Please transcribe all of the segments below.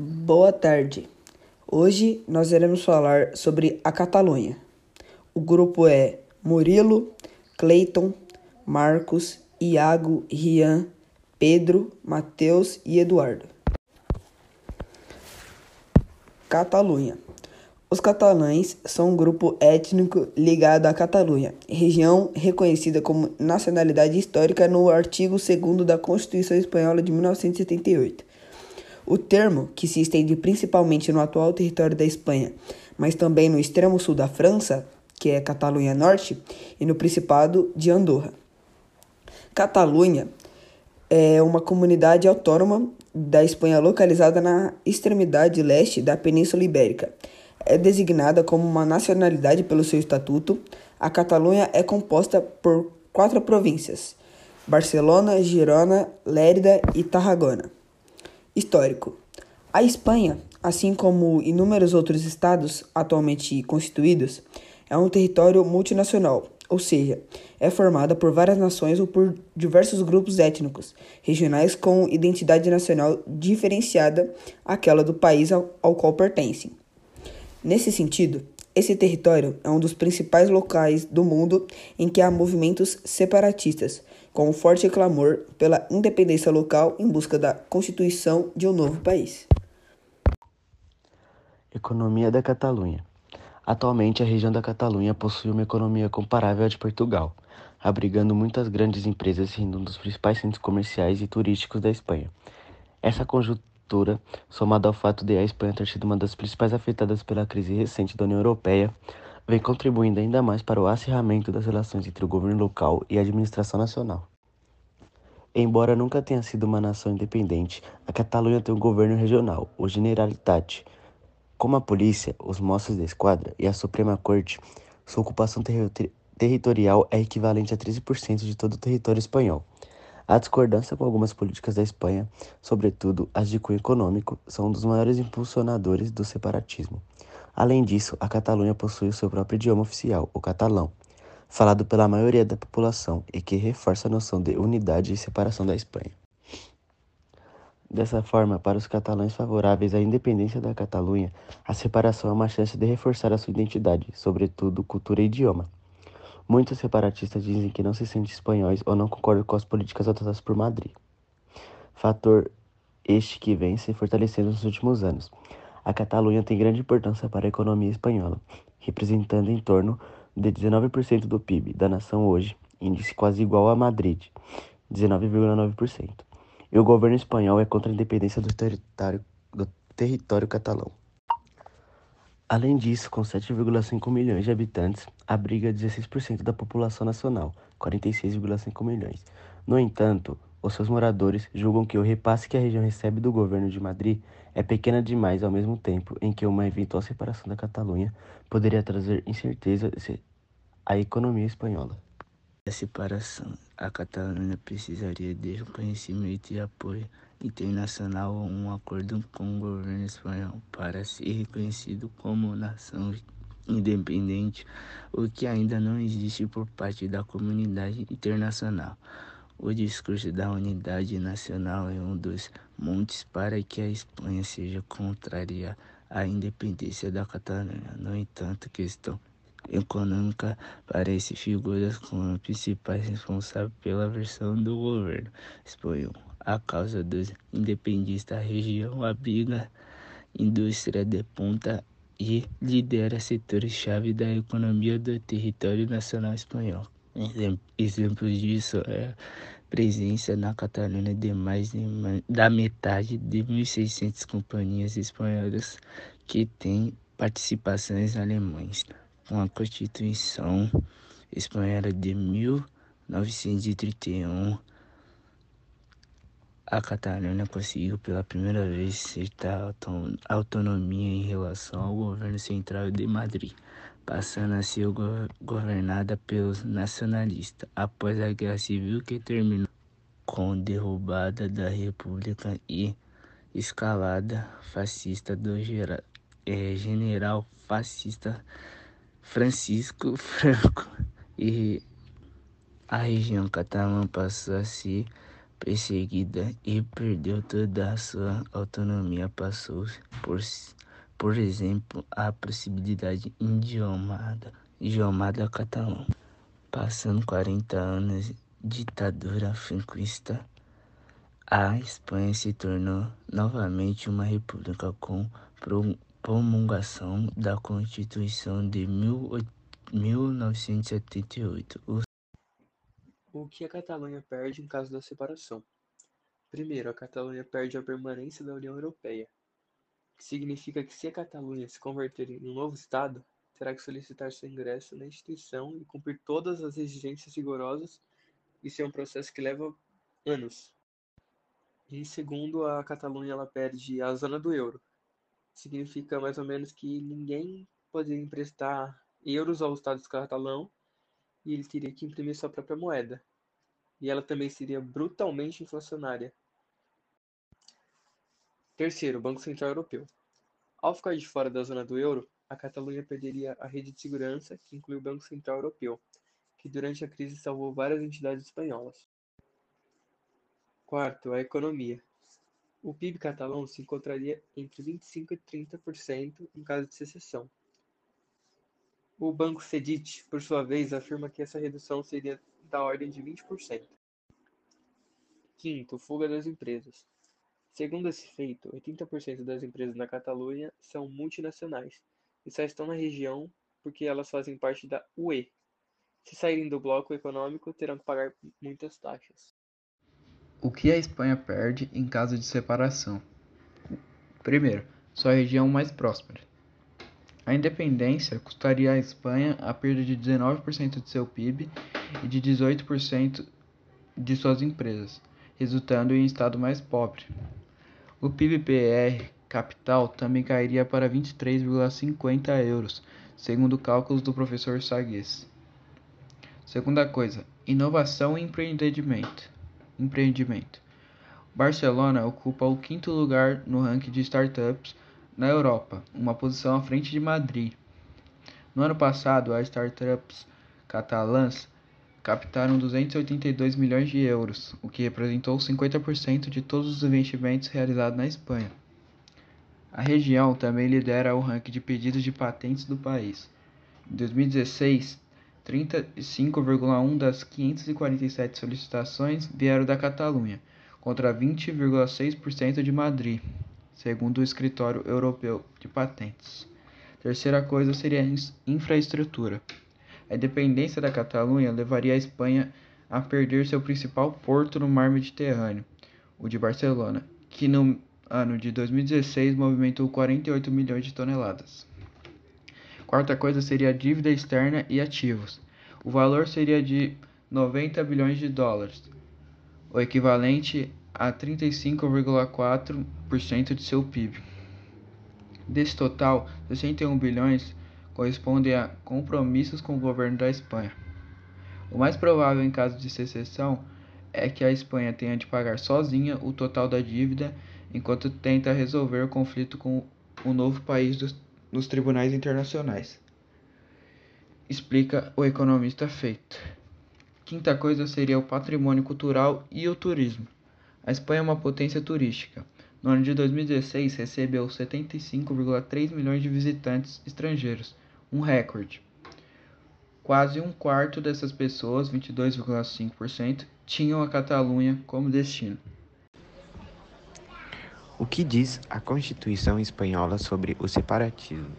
Boa tarde. Hoje nós iremos falar sobre a Catalunha. O grupo é Murilo, Cleiton, Marcos, Iago, Rian, Pedro, Mateus e Eduardo. Catalunha. Os catalães são um grupo étnico ligado à Catalunha, região reconhecida como nacionalidade histórica no artigo 2 da Constituição Espanhola de 1978. O termo, que se estende principalmente no atual território da Espanha, mas também no extremo sul da França, que é Catalunha Norte, e no Principado de Andorra. Catalunha é uma comunidade autônoma da Espanha localizada na extremidade leste da Península Ibérica é designada como uma nacionalidade pelo seu estatuto, a Catalunha é composta por quatro províncias: Barcelona, Girona, Lérida e Tarragona. Histórico: A Espanha, assim como inúmeros outros estados atualmente constituídos, é um território multinacional, ou seja, é formada por várias nações ou por diversos grupos étnicos regionais com identidade nacional diferenciada àquela do país ao, ao qual pertencem. Nesse sentido, esse território é um dos principais locais do mundo em que há movimentos separatistas, com um forte clamor pela independência local em busca da constituição de um novo país. Economia da Catalunha. Atualmente, a região da Catalunha possui uma economia comparável à de Portugal, abrigando muitas grandes empresas sendo um dos principais centros comerciais e turísticos da Espanha. Essa conjuntura somado ao fato de a Espanha ter sido uma das principais afetadas pela crise recente da União Europeia, vem contribuindo ainda mais para o acirramento das relações entre o governo local e a administração nacional. Embora nunca tenha sido uma nação independente, a Catalunha tem um governo regional, o Generalitat. Como a polícia, os moços da esquadra e a Suprema Corte, sua ocupação ter territorial é equivalente a 13% de todo o território espanhol. A discordância com algumas políticas da Espanha, sobretudo as de cunho econômico, são um dos maiores impulsionadores do separatismo. Além disso, a Catalunha possui o seu próprio idioma oficial, o catalão, falado pela maioria da população e que reforça a noção de unidade e separação da Espanha. Dessa forma, para os catalães favoráveis à independência da Catalunha, a separação é uma chance de reforçar a sua identidade, sobretudo cultura e idioma. Muitos separatistas dizem que não se sentem espanhóis ou não concordam com as políticas adotadas por Madrid. Fator este que vem se fortalecendo nos últimos anos. A Catalunha tem grande importância para a economia espanhola, representando em torno de 19% do PIB da nação hoje, índice quase igual a Madrid, 19,9%. E o governo espanhol é contra a independência do território, do território catalão. Além disso, com 7,5 milhões de habitantes, abriga 16% da população nacional, 46,5 milhões. No entanto, os seus moradores julgam que o repasse que a região recebe do governo de Madrid é pequena demais ao mesmo tempo em que uma eventual separação da Catalunha poderia trazer incerteza à economia espanhola. A separação, a Catalunha precisaria de reconhecimento e apoio internacional ou um acordo com o governo espanhol para ser reconhecido como nação independente, o que ainda não existe por parte da comunidade internacional. O discurso da unidade nacional é um dos montes para que a Espanha seja contrária à independência da Catalunha. No entanto, questão econômica parece figuras como principais responsáveis pela versão do governo espanhol. A causa dos independistas, a região abriga indústria de ponta e lidera setores-chave da economia do território nacional espanhol. Exemplos disso é a presença na Catalunha de mais de, da metade de 1.600 companhias espanholas que têm participações alemãs. Com a Constituição Espanhola de 1931, a Catalunha conseguiu pela primeira vez certa autonomia em relação ao governo central de Madrid, passando a ser governada pelos nacionalistas após a Guerra Civil que terminou com a derrubada da República e escalada fascista do é, general fascista Francisco Franco e a região catalã passou a ser perseguida e perdeu toda a sua autonomia, passou por, por exemplo, a possibilidade idiomada, idiomada catalão. Passando 40 anos ditadura franquista, a Espanha se tornou novamente uma república com promulgação da Constituição de 1978. O que a Catalunha perde em caso da separação? Primeiro, a Catalunha perde a permanência da União Europeia, que significa que se a Catalunha se converter em um novo Estado, terá que solicitar seu ingresso na instituição e cumprir todas as exigências rigorosas. Isso é um processo que leva anos. E segundo, a Catalunha ela perde a zona do euro. Significa mais ou menos que ninguém poderia emprestar euros ao Estado catalão e ele teria que imprimir sua própria moeda. E ela também seria brutalmente inflacionária. Terceiro, Banco Central Europeu. Ao ficar de fora da zona do euro, a Catalunha perderia a rede de segurança, que inclui o Banco Central Europeu, que durante a crise salvou várias entidades espanholas. Quarto, a economia. O PIB catalão se encontraria entre 25% e 30% em caso de secessão, o Banco Cedit, por sua vez, afirma que essa redução seria da ordem de 20%. Quinto, fuga das empresas. Segundo esse feito, 80% das empresas na Catalunha são multinacionais e só estão na região porque elas fazem parte da UE. Se saírem do bloco econômico, terão que pagar muitas taxas. O que a Espanha perde em caso de separação? Primeiro, sua região mais próspera. A independência custaria à Espanha a perda de 19% de seu PIB e de 18% de suas empresas, resultando em um estado mais pobre. O PIB-PR capital também cairia para 23,50 euros, segundo cálculos do professor Sagues. Segunda coisa, inovação e empreendimento. Empreendimento. Barcelona ocupa o quinto lugar no ranking de startups na Europa, uma posição à frente de Madrid. No ano passado, as startups catalãs captaram 282 milhões de euros, o que representou 50% de todos os investimentos realizados na Espanha. A região também lidera o ranking de pedidos de patentes do país. Em 2016, 35,1 das 547 solicitações vieram da Catalunha, contra 20,6% de Madrid segundo o Escritório Europeu de Patentes. Terceira coisa seria a infraestrutura. A independência da Catalunha levaria a Espanha a perder seu principal porto no mar Mediterrâneo, o de Barcelona, que no ano de 2016 movimentou 48 milhões de toneladas. Quarta coisa seria a dívida externa e ativos. O valor seria de 90 bilhões de dólares, o equivalente a 35,4% de seu PIB. Desse total, 61 bilhões correspondem a compromissos com o governo da Espanha. O mais provável em caso de secessão é que a Espanha tenha de pagar sozinha o total da dívida enquanto tenta resolver o conflito com o novo país dos, nos tribunais internacionais. Explica o economista Feito. Quinta coisa seria o patrimônio cultural e o turismo. A Espanha é uma potência turística. No ano de 2016, recebeu 75,3 milhões de visitantes estrangeiros, um recorde. Quase um quarto dessas pessoas, 22,5%, tinham a Catalunha como destino. Que diz a Constituição espanhola sobre o separatismo?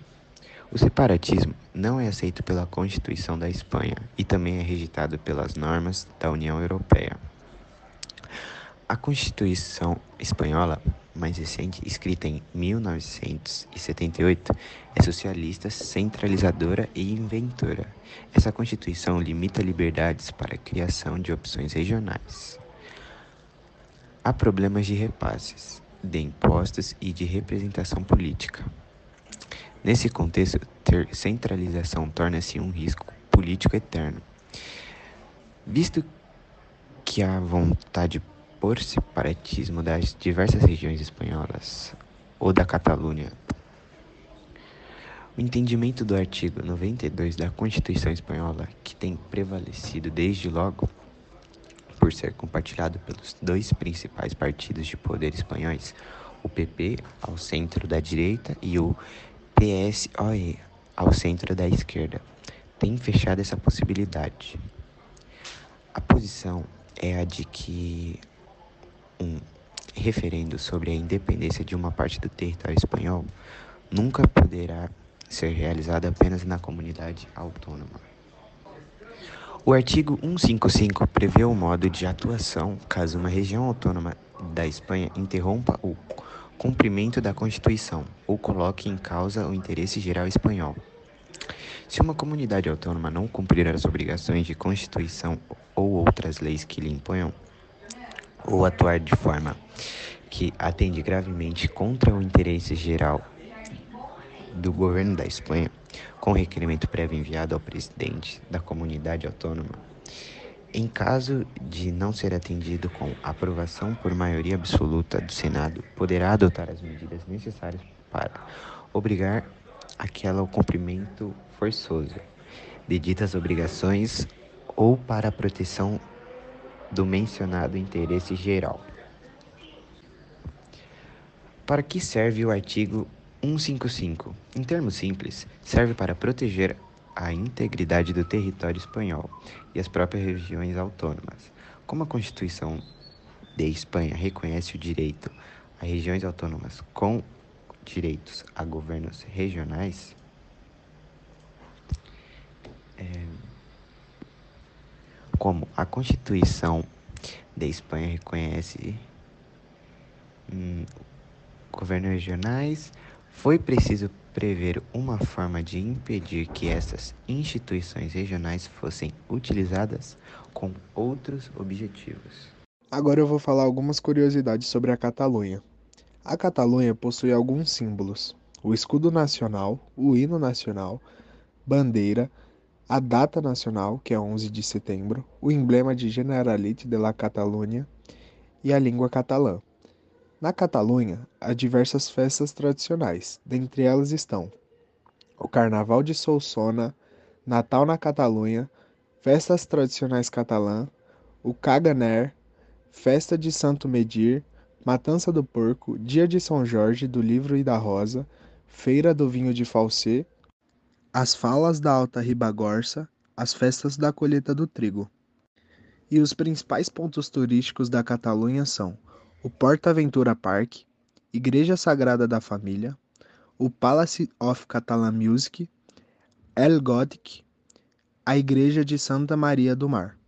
O separatismo não é aceito pela Constituição da Espanha e também é rejeitado pelas normas da União Europeia. A Constituição espanhola mais recente, escrita em 1978, é socialista, centralizadora e inventora. Essa Constituição limita liberdades para a criação de opções regionais. Há problemas de repasses, de impostos e de representação política. Nesse contexto, ter centralização torna-se um risco político eterno. Visto que a vontade por separatismo das diversas regiões espanholas ou da Catalunha. O entendimento do artigo 92 da Constituição Espanhola, que tem prevalecido desde logo, por ser compartilhado pelos dois principais partidos de poder espanhóis, o PP ao centro da direita e o PSOE ao centro da esquerda, tem fechado essa possibilidade. A posição é a de que um referendo sobre a independência de uma parte do território espanhol nunca poderá ser realizado apenas na comunidade autônoma. O artigo 155 prevê o modo de atuação caso uma região autônoma da Espanha interrompa o cumprimento da Constituição ou coloque em causa o interesse geral espanhol. Se uma comunidade autônoma não cumprir as obrigações de Constituição ou outras leis que lhe imponham, ou atuar de forma que atende gravemente contra o interesse geral do governo da Espanha, com requerimento prévio enviado ao presidente da comunidade autônoma, em caso de não ser atendido com aprovação por maioria absoluta do Senado, poderá adotar as medidas necessárias para obrigar aquela ao cumprimento forçoso de ditas obrigações ou para a proteção do mencionado interesse geral. Para que serve o artigo 155? Em termos simples, serve para proteger a integridade do território espanhol e as próprias regiões autônomas. Como a Constituição de Espanha reconhece o direito a regiões autônomas com direitos a governos regionais, é, como a Constituição da Espanha reconhece hum, governos regionais, foi preciso prever uma forma de impedir que essas instituições regionais fossem utilizadas com outros objetivos. Agora eu vou falar algumas curiosidades sobre a Catalunha. A Catalunha possui alguns símbolos: o escudo nacional, o hino nacional, bandeira, a data nacional, que é 11 de setembro, o emblema de Generalitat de la Catalunya e a língua catalã. Na Catalunha, há diversas festas tradicionais, dentre elas estão o Carnaval de Solsona, Natal na Catalunha, festas tradicionais catalã, o Caganer, Festa de Santo Medir, Matança do Porco, Dia de São Jorge, do Livro e da Rosa, Feira do Vinho de Falsê, as falas da Alta Ribagorça, as festas da colheita do trigo. E os principais pontos turísticos da Catalunha são o Porta Aventura Park, Igreja Sagrada da Família, o Palace of Catalan Music, El Gothic, a Igreja de Santa Maria do Mar.